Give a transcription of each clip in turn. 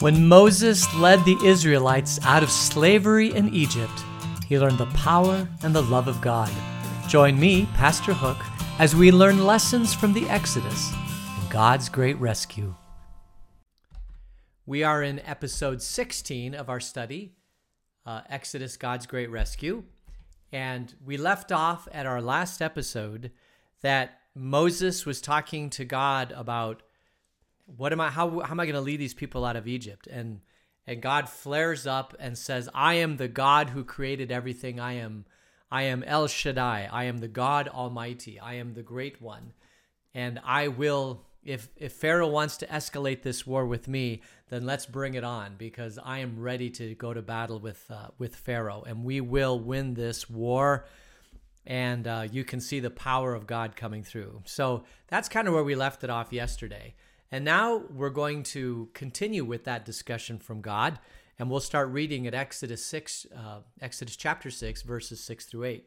When Moses led the Israelites out of slavery in Egypt, he learned the power and the love of God. Join me, Pastor Hook, as we learn lessons from the Exodus and God's great rescue. We are in episode 16 of our study, uh, Exodus God's Great Rescue. And we left off at our last episode that Moses was talking to God about what am I how, how am I going to lead these people out of Egypt? And and God flares up and says, "I am the God who created everything. I am I am El Shaddai. I am the God Almighty. I am the great one. And I will if if Pharaoh wants to escalate this war with me, then let's bring it on because I am ready to go to battle with uh, with Pharaoh and we will win this war and uh, you can see the power of God coming through. So that's kind of where we left it off yesterday. And now we're going to continue with that discussion from God, and we'll start reading at Exodus 6, uh, Exodus chapter 6, verses 6 through 8.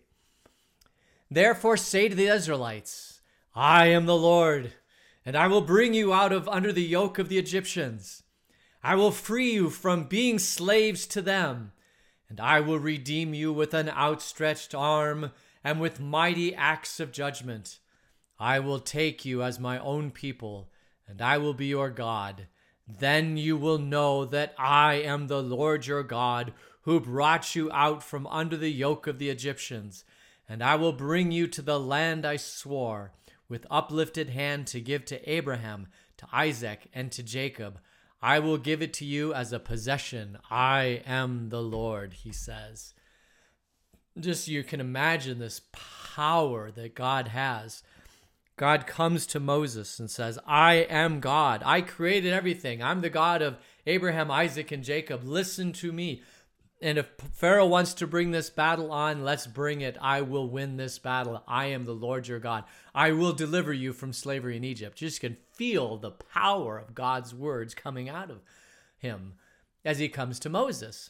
Therefore say to the Israelites, I am the Lord, and I will bring you out of under the yoke of the Egyptians. I will free you from being slaves to them, and I will redeem you with an outstretched arm and with mighty acts of judgment. I will take you as my own people and I will be your God. Then you will know that I am the Lord your God, who brought you out from under the yoke of the Egyptians. And I will bring you to the land I swore with uplifted hand to give to Abraham, to Isaac, and to Jacob. I will give it to you as a possession. I am the Lord, he says. Just you can imagine this power that God has God comes to Moses and says, I am God. I created everything. I'm the God of Abraham, Isaac, and Jacob. Listen to me. And if Pharaoh wants to bring this battle on, let's bring it. I will win this battle. I am the Lord your God. I will deliver you from slavery in Egypt. You just can feel the power of God's words coming out of him as he comes to Moses.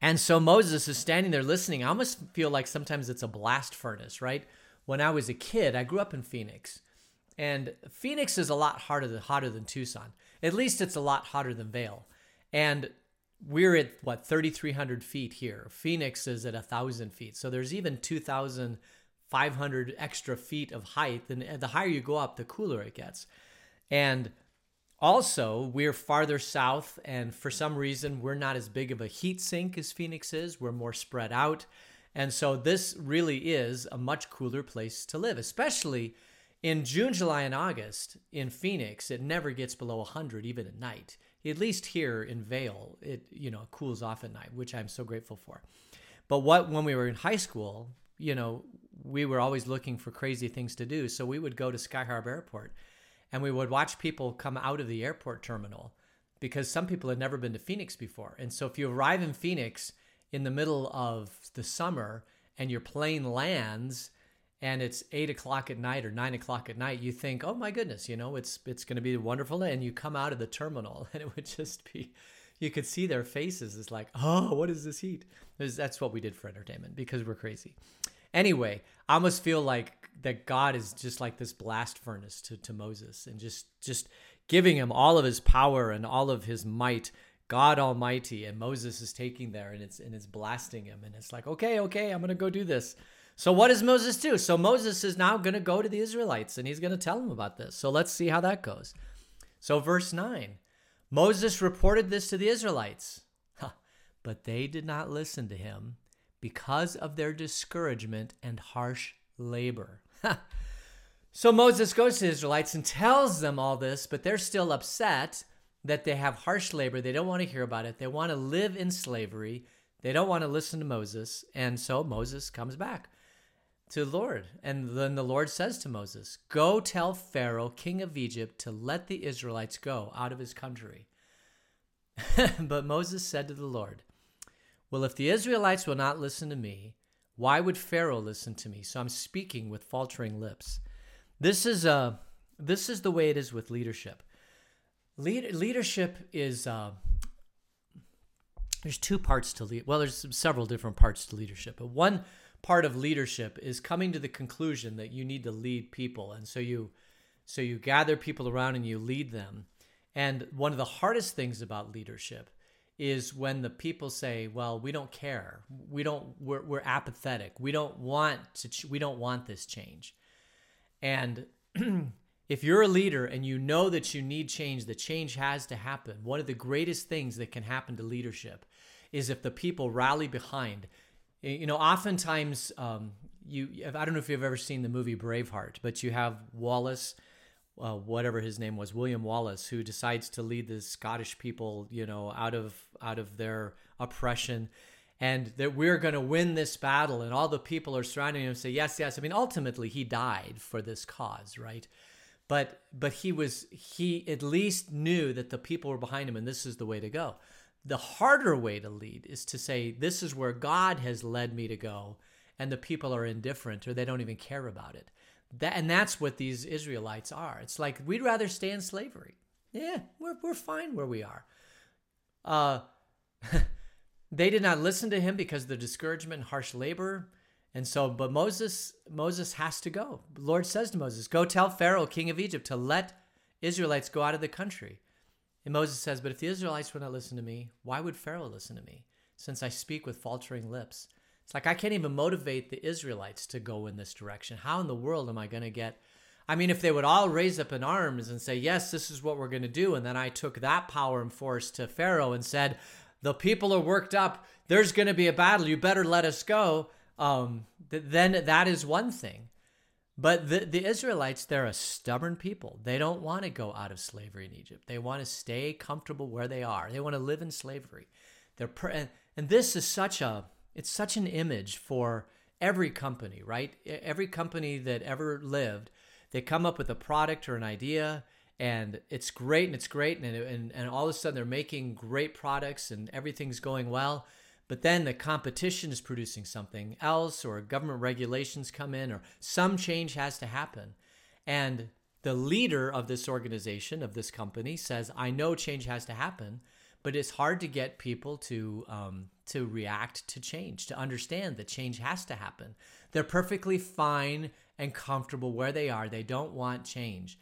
And so Moses is standing there listening. I almost feel like sometimes it's a blast furnace, right? When I was a kid, I grew up in Phoenix. And Phoenix is a lot harder than hotter than Tucson. At least it's a lot hotter than Vail. And we're at what 3,300 feet here. Phoenix is at 1,000 feet. So there's even 2,500 extra feet of height. And the higher you go up, the cooler it gets. And also, we're farther south, and for some reason, we're not as big of a heat sink as Phoenix is. We're more spread out. And so this really is a much cooler place to live, especially in June, July, and August in Phoenix. It never gets below 100 even at night. At least here in Vail, it you know cools off at night, which I'm so grateful for. But what when we were in high school, you know, we were always looking for crazy things to do. So we would go to Sky Harbor Airport and we would watch people come out of the airport terminal because some people had never been to Phoenix before. And so if you arrive in Phoenix in the middle of the summer and your plane lands and it's eight o'clock at night or nine o'clock at night, you think, "Oh my goodness, you know, it's it's going to be wonderful." And you come out of the terminal, and it would just be, you could see their faces. It's like, "Oh, what is this heat?" That's what we did for entertainment because we're crazy. Anyway, I almost feel like that God is just like this blast furnace to to Moses, and just just giving him all of his power and all of his might God Almighty, and Moses is taking there and it's and it's blasting him, and it's like, okay, okay, I'm gonna go do this. So what does Moses do? So Moses is now gonna go to the Israelites and he's gonna tell them about this. So let's see how that goes. So verse nine, Moses reported this to the Israelites, but they did not listen to him because of their discouragement and harsh labor. so Moses goes to the Israelites and tells them all this, but they're still upset that they have harsh labor. They don't want to hear about it. They want to live in slavery. They don't want to listen to Moses. And so Moses comes back to the Lord. And then the Lord says to Moses, Go tell Pharaoh, king of Egypt, to let the Israelites go out of his country. but Moses said to the Lord, Well, if the Israelites will not listen to me, why would Pharaoh listen to me? So I'm speaking with faltering lips. This is uh, this is the way it is with leadership. Lead, leadership is uh, there's two parts to lead. Well, there's several different parts to leadership, but one part of leadership is coming to the conclusion that you need to lead people, and so you so you gather people around and you lead them. And one of the hardest things about leadership is when the people say, "Well, we don't care. We don't. We're, we're apathetic. We don't want to. Ch- we don't want this change." And if you're a leader and you know that you need change, the change has to happen. One of the greatest things that can happen to leadership is if the people rally behind. You know, oftentimes, um, you. I don't know if you've ever seen the movie Braveheart, but you have Wallace uh, whatever his name was, William Wallace, who decides to lead the Scottish people, you know, out of out of their oppression, and that we're going to win this battle, and all the people are surrounding him and say, yes, yes. I mean, ultimately, he died for this cause, right? But but he was he at least knew that the people were behind him, and this is the way to go. The harder way to lead is to say, this is where God has led me to go, and the people are indifferent or they don't even care about it that and that's what these Israelites are. It's like we'd rather stay in slavery. Yeah, we're we're fine where we are. Uh they did not listen to him because of the discouragement and harsh labor. And so, but Moses, Moses has to go. The Lord says to Moses, Go tell Pharaoh, king of Egypt, to let Israelites go out of the country. And Moses says, But if the Israelites would not listen to me, why would Pharaoh listen to me, since I speak with faltering lips? It's like I can't even motivate the Israelites to go in this direction. How in the world am I going to get? I mean, if they would all raise up in arms and say, Yes, this is what we're going to do, and then I took that power and force to Pharaoh and said, The people are worked up. There's going to be a battle. You better let us go. Um, th- then that is one thing. But the, the Israelites, they're a stubborn people. They don't want to go out of slavery in Egypt. They want to stay comfortable where they are. They want to live in slavery. They're and, and this is such a it's such an image for every company, right? Every company that ever lived, they come up with a product or an idea and it's great and it's great and, and, and all of a sudden they're making great products and everything's going well but then the competition is producing something else or government regulations come in or some change has to happen and the leader of this organization of this company says i know change has to happen but it's hard to get people to um, to react to change, to understand that change has to happen. They're perfectly fine and comfortable where they are. They don't want change.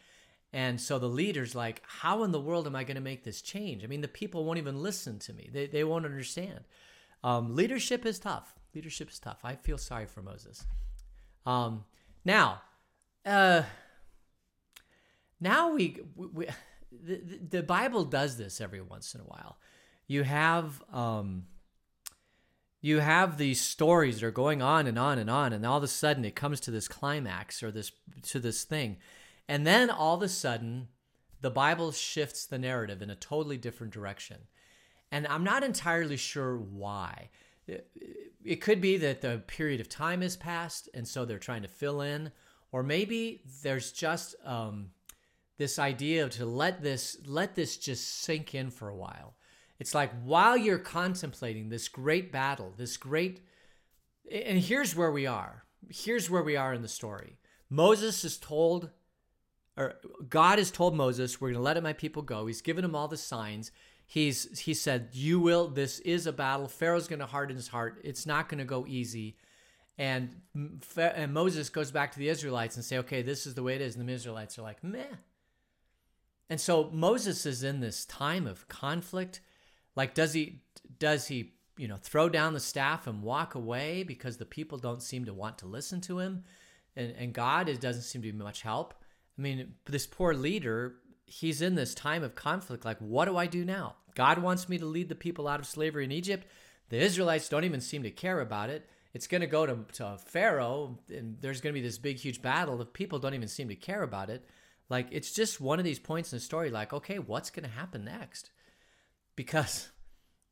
And so the leader's like, how in the world am I going to make this change? I mean, the people won't even listen to me. They, they won't understand. Um, leadership is tough. Leadership is tough. I feel sorry for Moses. Um, now, uh, now we, we, we the, the Bible does this every once in a while. You have um, you have these stories that are going on and on and on, and all of a sudden it comes to this climax or this to this thing, and then all of a sudden the Bible shifts the narrative in a totally different direction, and I'm not entirely sure why. It could be that the period of time has passed, and so they're trying to fill in, or maybe there's just um, this idea of to let this let this just sink in for a while. It's like while you're contemplating this great battle, this great and here's where we are. Here's where we are in the story. Moses is told or God has told Moses, we're going to let my people go. He's given him all the signs. He's he said, "You will. This is a battle. Pharaoh's going to harden his heart. It's not going to go easy." And and Moses goes back to the Israelites and say, "Okay, this is the way it is." And the Israelites are like, "Meh." And so Moses is in this time of conflict. Like, does he, does he, you know, throw down the staff and walk away because the people don't seem to want to listen to him? And, and God it doesn't seem to be much help. I mean, this poor leader, he's in this time of conflict. Like, what do I do now? God wants me to lead the people out of slavery in Egypt. The Israelites don't even seem to care about it. It's going to go to, to Pharaoh, and there's going to be this big, huge battle. The people don't even seem to care about it. Like it's just one of these points in the story like, okay, what's going to happen next? Because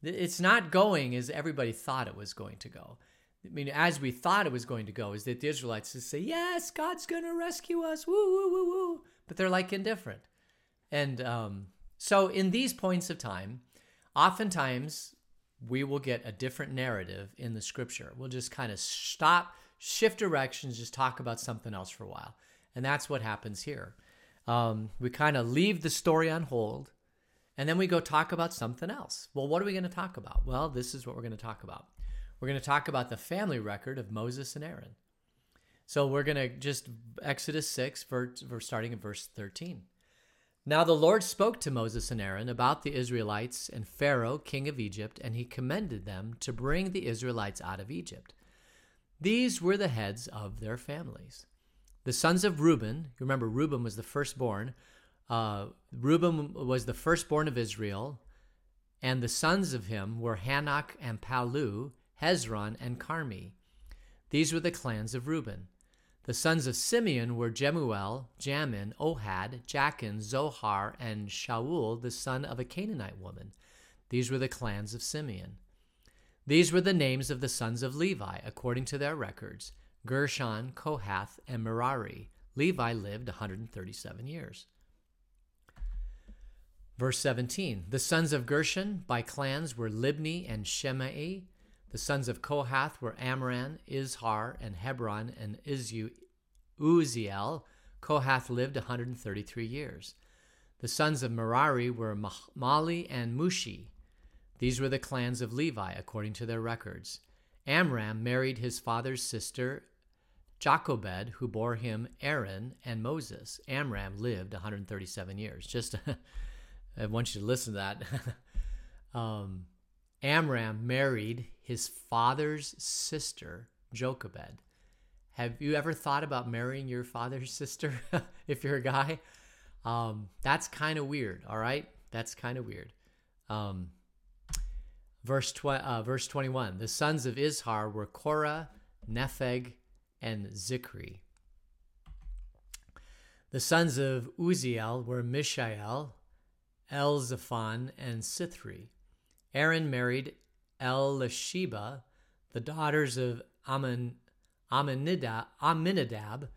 it's not going as everybody thought it was going to go. I mean, as we thought it was going to go, is that the Israelites just say, "Yes, God's going to rescue us," woo woo woo woo, but they're like indifferent. And um, so, in these points of time, oftentimes we will get a different narrative in the Scripture. We'll just kind of stop, shift directions, just talk about something else for a while, and that's what happens here. Um, we kind of leave the story on hold and then we go talk about something else. Well, what are we going to talk about? Well, this is what we're going to talk about. We're going to talk about the family record of Moses and Aaron. So we're going to just Exodus 6, verse, starting in verse 13. Now the Lord spoke to Moses and Aaron about the Israelites and Pharaoh, king of Egypt, and he commended them to bring the Israelites out of Egypt. These were the heads of their families. The sons of Reuben, remember Reuben was the firstborn, uh, Reuben was the firstborn of Israel, and the sons of him were Hanok and Pallu, Hezron and Carmi. These were the clans of Reuben. The sons of Simeon were Jemuel, Jamin, Ohad, Jachin, Zohar, and Shaul, the son of a Canaanite woman. These were the clans of Simeon. These were the names of the sons of Levi, according to their records Gershon, Kohath, and Merari. Levi lived 137 years. Verse 17 The sons of Gershon by clans were Libni and Shimei. The sons of Kohath were Amram, Izhar, and Hebron, and Izu, Uzziel. Kohath lived 133 years. The sons of Merari were Mahli and Mushi. These were the clans of Levi, according to their records. Amram married his father's sister, Jochebed, who bore him Aaron and Moses. Amram lived 137 years. Just, I want you to listen to that. um, Amram married his father's sister, Jochebed. Have you ever thought about marrying your father's sister if you're a guy? Um, that's kind of weird, all right? That's kind of weird. Um, verse, tw- uh, verse 21 The sons of Izhar were Korah, Nepheg, and Zikri. The sons of Uzziel were Mishael, Elzaphan, and Sithri. Aaron married Elisheba, the daughters of Ammon, Amminadab,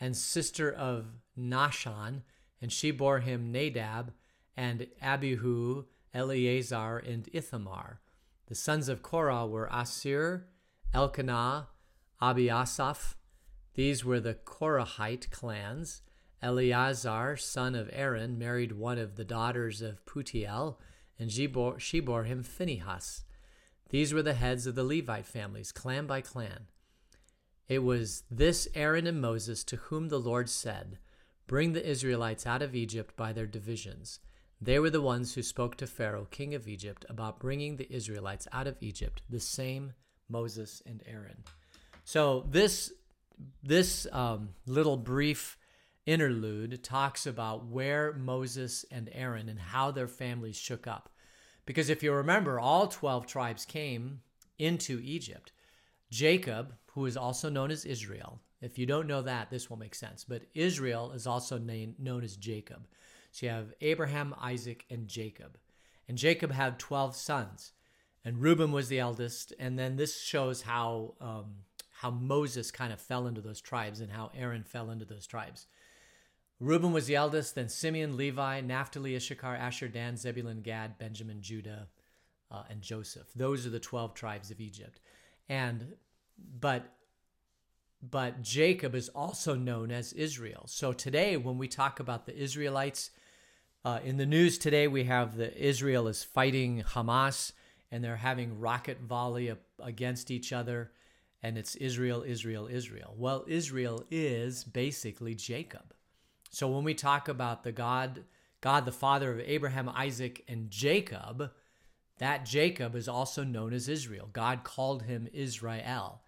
and sister of Nahshon, and she bore him Nadab and Abihu, Eleazar, and Ithamar. The sons of Korah were Assir, Elkanah, Abiasaph. These were the Korahite clans. Eleazar, son of Aaron, married one of the daughters of Putiel, and she bore, she bore him Phinehas. These were the heads of the Levite families, clan by clan. It was this Aaron and Moses to whom the Lord said, Bring the Israelites out of Egypt by their divisions. They were the ones who spoke to Pharaoh, king of Egypt, about bringing the Israelites out of Egypt, the same Moses and Aaron. So this this um, little brief interlude talks about where Moses and Aaron and how their families shook up. Because if you remember, all 12 tribes came into Egypt. Jacob, who is also known as Israel, if you don't know that, this will make sense. But Israel is also known as Jacob. So you have Abraham, Isaac, and Jacob. And Jacob had 12 sons, and Reuben was the eldest. And then this shows how, um, how Moses kind of fell into those tribes and how Aaron fell into those tribes. Reuben was the eldest, then Simeon, Levi, Naphtali, Issachar, Asher, Dan, Zebulun, Gad, Benjamin, Judah, uh, and Joseph. Those are the 12 tribes of Egypt. And but but Jacob is also known as Israel. So today when we talk about the Israelites uh, in the news today we have the Israel is fighting Hamas and they're having rocket volley against each other and it's Israel Israel Israel. Well, Israel is basically Jacob. So when we talk about the God, God the Father of Abraham, Isaac, and Jacob, that Jacob is also known as Israel. God called him Israel.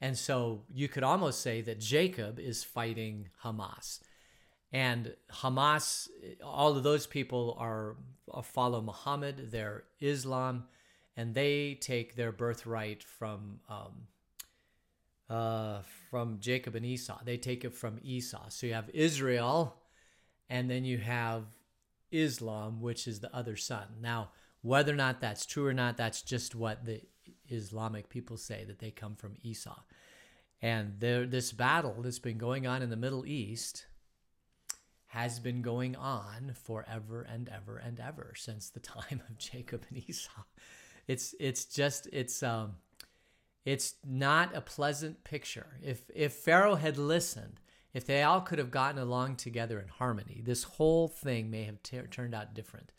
And so you could almost say that Jacob is fighting Hamas. And Hamas, all of those people are, follow Muhammad, they're Islam, and they take their birthright from um, uh, from Jacob and Esau. They take it from Esau. So you have Israel, and then you have Islam, which is the other son. Now, whether or not that's true or not, that's just what the Islamic people say that they come from Esau. And there, this battle that's been going on in the Middle East has been going on forever and ever and ever since the time of Jacob and Esau. It's it's just it's um it's not a pleasant picture. If if Pharaoh had listened, if they all could have gotten along together in harmony, this whole thing may have turned out different.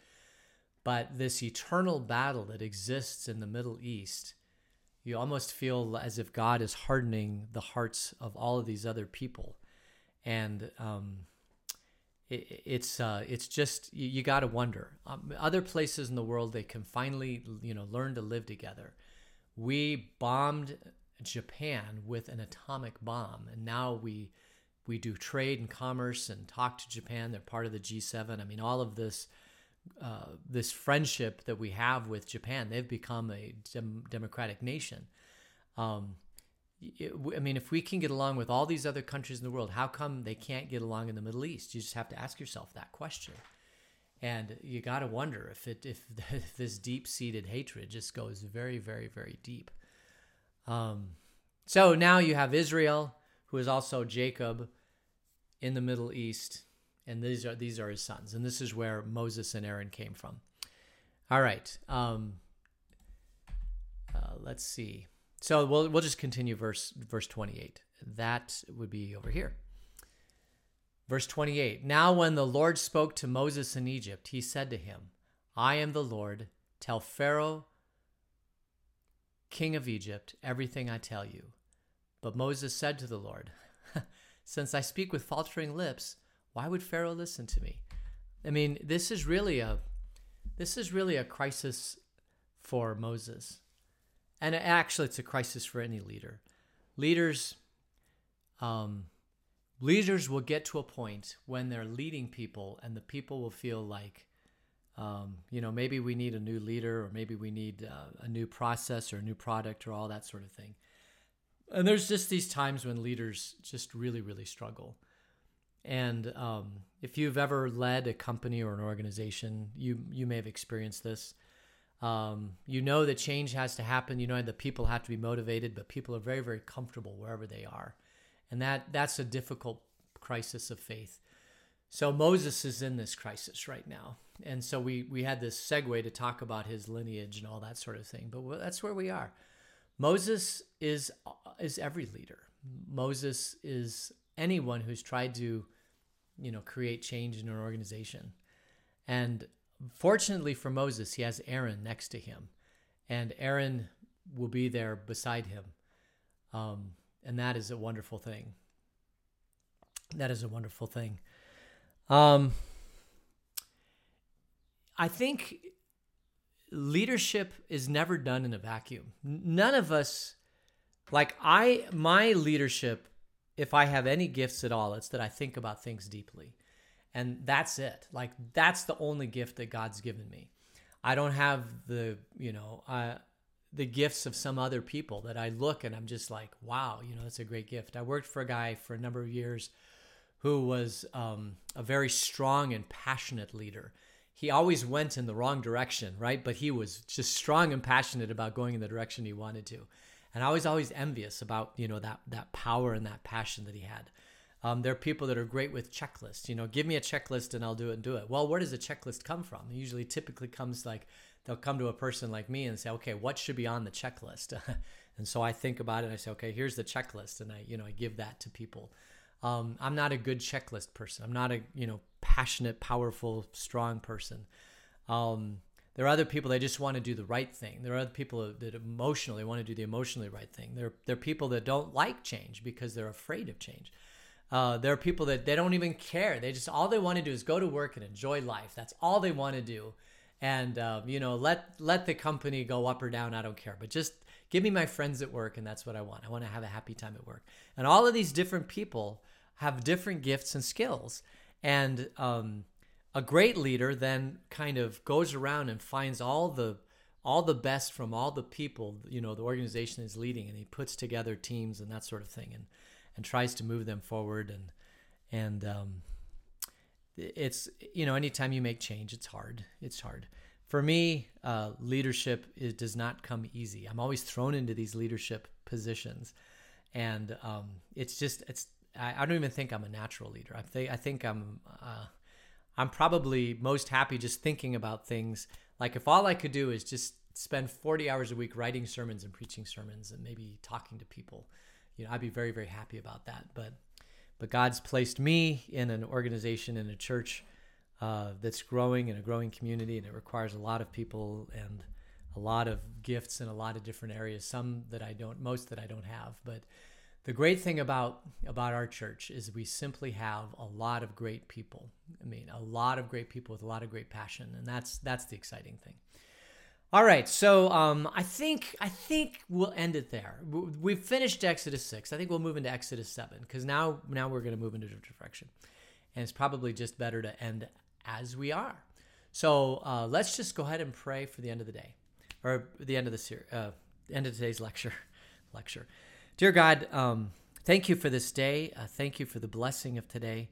But this eternal battle that exists in the Middle East, you almost feel as if God is hardening the hearts of all of these other people, and um, it, it's uh, it's just you, you got to wonder. Um, other places in the world they can finally you know learn to live together. We bombed Japan with an atomic bomb, and now we we do trade and commerce and talk to Japan. They're part of the G7. I mean, all of this uh, this friendship that we have with Japan, they've become a dem- democratic nation. Um, it, I mean, if we can get along with all these other countries in the world, how come they can't get along in the Middle East? You just have to ask yourself that question. And you got to wonder if it if, this deep seated hatred just goes very, very, very deep. Um, so now you have Israel, who is also Jacob in the Middle East, and these are these are his sons, and this is where Moses and Aaron came from. All right, um, uh, let's see. So we'll we'll just continue verse verse twenty eight. That would be over here. Verse 28 Now, when the Lord spoke to Moses in Egypt, he said to him, I am the Lord. Tell Pharaoh, king of Egypt, everything I tell you. But Moses said to the Lord, Since I speak with faltering lips, why would Pharaoh listen to me? I mean, this is really a this is really a crisis for Moses. And actually it's a crisis for any leader. Leaders um, leaders will get to a point when they're leading people and the people will feel like um, you know maybe we need a new leader or maybe we need uh, a new process or a new product or all that sort of thing. And there's just these times when leaders just really really struggle. And um, if you've ever led a company or an organization you you may have experienced this. Um, you know that change has to happen. You know that people have to be motivated but people are very very comfortable wherever they are and that that's a difficult crisis of faith so moses is in this crisis right now and so we we had this segue to talk about his lineage and all that sort of thing but that's where we are Moses is is every leader. Moses is anyone who's tried to, you know, create change in an organization. And fortunately for Moses, he has Aaron next to him, and Aaron will be there beside him. Um, and that is a wonderful thing. That is a wonderful thing. Um, I think leadership is never done in a vacuum. None of us, like I, my leadership, if I have any gifts at all, it's that I think about things deeply. And that's it. Like that's the only gift that God's given me. I don't have the, you know, uh, the gifts of some other people that I look and I'm just like, wow, you know, that's a great gift. I worked for a guy for a number of years who was um, a very strong and passionate leader he always went in the wrong direction, right? But he was just strong and passionate about going in the direction he wanted to. And I was always envious about, you know, that that power and that passion that he had. Um, there are people that are great with checklists. You know, give me a checklist and I'll do it and do it. Well, where does a checklist come from? It usually typically comes like they'll come to a person like me and say, okay, what should be on the checklist? and so I think about it and I say, okay, here's the checklist. And I, you know, I give that to people. Um, I'm not a good checklist person. I'm not a, you know, passionate, powerful, strong person. Um, there are other people that just want to do the right thing. There are other people that emotionally want to do the emotionally right thing. There, there are people that don't like change because they're afraid of change. Uh, there are people that they don't even care. They just all they want to do is go to work and enjoy life. That's all they want to do, and um, you know, let let the company go up or down. I don't care, but just give me my friends at work, and that's what I want. I want to have a happy time at work. And all of these different people have different gifts and skills, and um, a great leader then kind of goes around and finds all the all the best from all the people you know the organization is leading, and he puts together teams and that sort of thing, and and tries to move them forward. And and um, it's you know anytime you make change, it's hard. It's hard. For me, uh, leadership is, does not come easy. I'm always thrown into these leadership positions, and um, it's just it's I, I don't even think I'm a natural leader. I think I think I'm uh, I'm probably most happy just thinking about things. Like if all I could do is just spend 40 hours a week writing sermons and preaching sermons and maybe talking to people, you know, I'd be very very happy about that. But but God's placed me in an organization in a church uh, that's growing in a growing community, and it requires a lot of people and a lot of gifts in a lot of different areas. Some that I don't, most that I don't have, but the great thing about about our church is we simply have a lot of great people. I mean, a lot of great people with a lot of great passion, and that's that's the exciting thing. All right, so um, I think I think we'll end it there. We've finished Exodus six. I think we'll move into Exodus seven because now now we're going to move into direction, and it's probably just better to end as we are. So uh, let's just go ahead and pray for the end of the day, or the end of the series, uh, end of today's lecture. lecture. Dear God, um, thank you for this day. Uh, thank you for the blessing of today.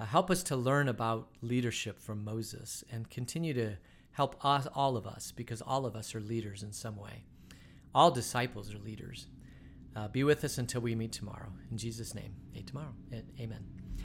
Uh, help us to learn about leadership from Moses and continue to help us, all of us, because all of us are leaders in some way. All disciples are leaders. Uh, be with us until we meet tomorrow. In Jesus' name, a tomorrow. Amen.